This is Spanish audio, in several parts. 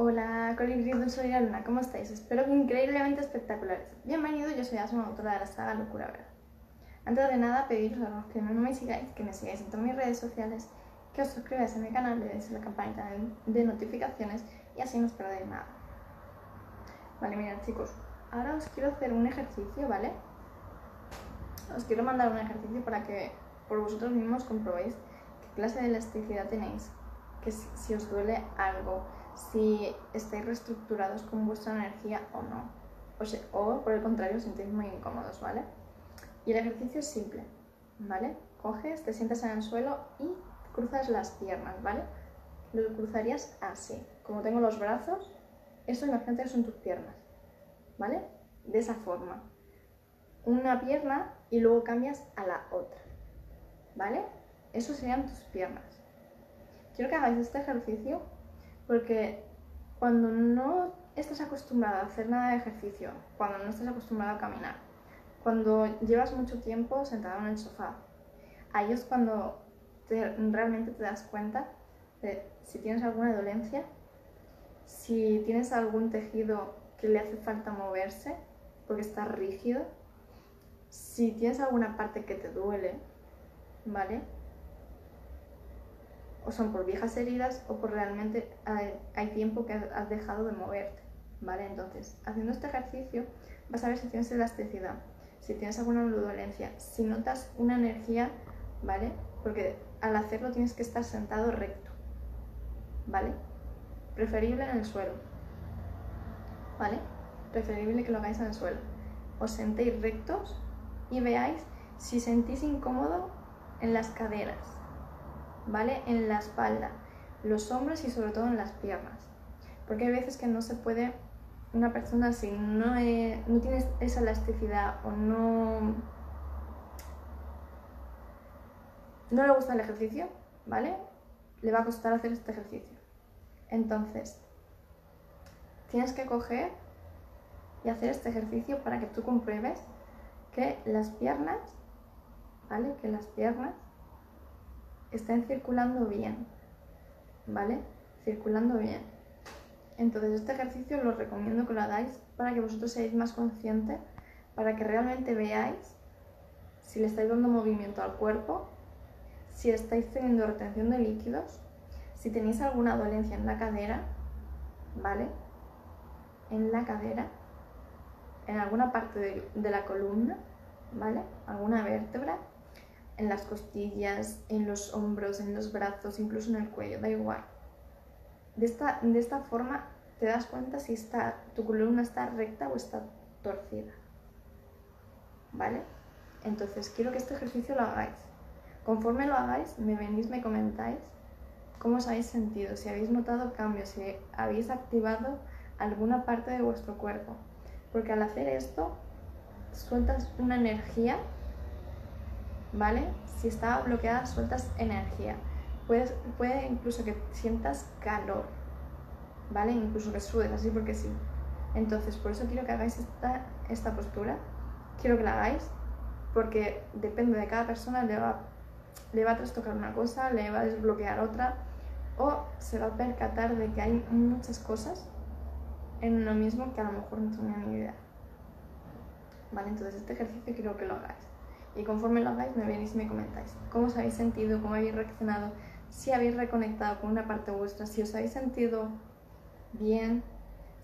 Hola, colibrí soy la luna, ¿cómo estáis? Espero que increíblemente espectaculares. Bienvenido, yo soy Asma, autora de la saga Locura Verdad. Antes de nada, pediros a los que no me sigáis, que me sigáis en todas mis redes sociales, que os suscribáis a mi canal, le deis la campanita de notificaciones y así no os perdéis nada. Vale, mirad chicos, ahora os quiero hacer un ejercicio, ¿vale? Os quiero mandar un ejercicio para que por vosotros mismos comprobéis qué clase de elasticidad tenéis, que si os duele algo, si estáis reestructurados con vuestra energía o no. O, o por el contrario, os muy incómodos, ¿vale? Y el ejercicio es simple, ¿vale? Coges, te sientas en el suelo y cruzas las piernas, ¿vale? Lo cruzarías así. Como tengo los brazos, eso imagínate que son tus piernas, ¿vale? De esa forma. Una pierna y luego cambias a la otra, ¿vale? Eso serían tus piernas. Quiero que hagáis este ejercicio porque cuando no estás acostumbrado a hacer nada de ejercicio, cuando no estás acostumbrado a caminar, cuando llevas mucho tiempo sentado en el sofá, ahí es cuando realmente te das cuenta de si tienes alguna dolencia, si tienes algún tejido que le hace falta moverse porque está rígido, si tienes alguna parte que te duele, ¿vale? O son por viejas heridas o por realmente hay, tiempo que has dejado de moverte, ¿vale? Entonces, haciendo este ejercicio vas a ver si tienes elasticidad, si tienes alguna dolencia, si notas una energía, ¿vale? Porque al hacerlo tienes que estar sentado recto, ¿vale? Preferible en el suelo, ¿vale? Preferible que lo hagáis en el suelo. Os sentéis rectos y veáis si sentís incómodo en las caderas, ¿vale? En la espalda, los hombros y sobre todo en las piernas. Porque hay veces que no se puede, una persona si no, no tiene esa elasticidad o no, no le gusta el ejercicio, ¿vale? Le va a costar hacer este ejercicio. Entonces, tienes que coger y hacer este ejercicio para que tú compruebes que las piernas, ¿vale? Que las piernas estén circulando bien, ¿vale? Circulando bien. Entonces este ejercicio lo recomiendo que lo hagáis para que vosotros seáis más conscientes, para que realmente veáis si le estáis dando movimiento al cuerpo, si estáis teniendo retención de líquidos, si tenéis alguna dolencia en la cadera, ¿vale? En la cadera, en alguna parte de, de la columna, ¿vale? Alguna vértebra en las costillas, en los hombros, en los brazos, incluso en el cuello, da igual. De esta, de esta forma te das cuenta si está, tu columna está recta o está torcida. ¿Vale? Entonces quiero que este ejercicio lo hagáis. Conforme lo hagáis, me venís, me comentáis cómo os habéis sentido, si habéis notado cambios, si habéis activado alguna parte de vuestro cuerpo. Porque al hacer esto, sueltas una energía ¿vale? Si está bloqueada, sueltas energía. Puedes, puede incluso que sientas calor, ¿vale? Incluso que sudes, así porque sí. Entonces, por eso quiero que hagáis esta, esta postura. Quiero que la hagáis porque depende de cada persona, le va, le va a trastocar una cosa, le va a desbloquear otra o se va a percatar de que hay muchas cosas en lo mismo que a lo mejor no tenía ni idea. ¿Vale? Entonces este ejercicio quiero que lo hagáis y conforme lo hagáis me venís y me comentáis cómo os habéis sentido, cómo habéis reaccionado, si habéis reconectado con una parte vuestra, si os habéis sentido bien,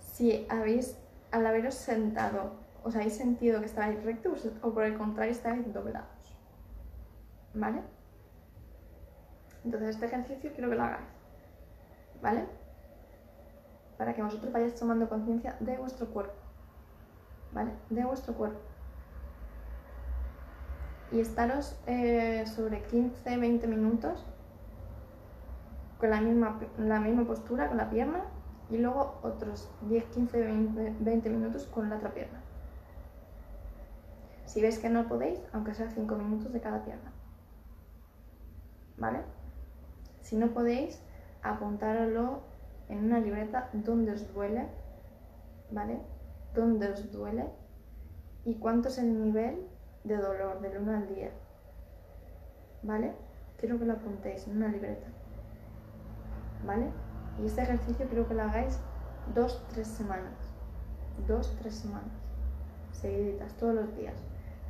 si habéis, al haberos sentado, os habéis sentido que estabais rectos o por el contrario estabais doblados. ¿Vale? Entonces este ejercicio quiero que lo hagáis. ¿Vale? Para que vosotros vayáis tomando conciencia de vuestro cuerpo. ¿Vale? De vuestro cuerpo y estaros eh, sobre 15-20 minutos con la misma, la misma postura, con la pierna, y luego otros 10, 15, 20, minutos con la otra pierna. Si veis que no podéis, aunque sea 5 minutos de cada pierna. ¿Vale? Si no podéis, apuntáralo en una libreta donde os duele, ¿vale? Donde os duele y cuánto es el nivel de dolor del 1 al 10. ¿Vale? Quiero que lo apuntéis en una libreta. ¿Vale? Y este ejercicio quiero que lo hagáis dos, tres semanas. Dos, tres semanas. Seguiditas, todos los días.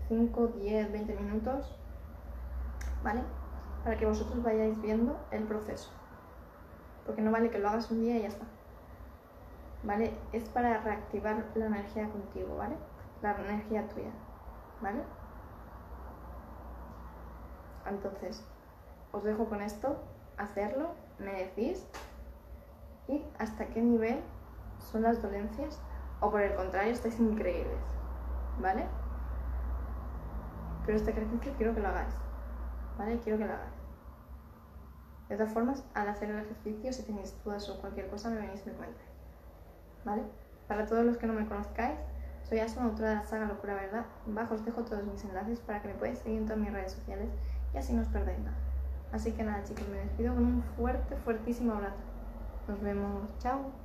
5, 10, 20 minutos. ¿Vale? Para que vosotros vayáis viendo el proceso. Porque no vale que lo hagas un día y ya está. ¿Vale? Es para reactivar la energía contigo, ¿vale? La energía tuya. ¿Vale? Entonces, os dejo con esto, hacerlo, me decís y hasta qué nivel son las dolencias o por el contrario estáis increíbles, ¿vale? Pero este ejercicio quiero que lo hagáis, ¿vale? Quiero que lo hagáis. De todas formas, al hacer el ejercicio, si tenéis dudas o cualquier cosa, me venís y me cuentáis, ¿vale? Para todos los que no me conozcáis, soy Asma, autora de la saga Locura Verdad. Bajo os dejo todos mis enlaces para que me podáis seguir en todas mis redes sociales y así no os perdéis nada. Así que nada chicos, me despido con un fuerte, fuertísimo abrazo. Nos vemos, chao.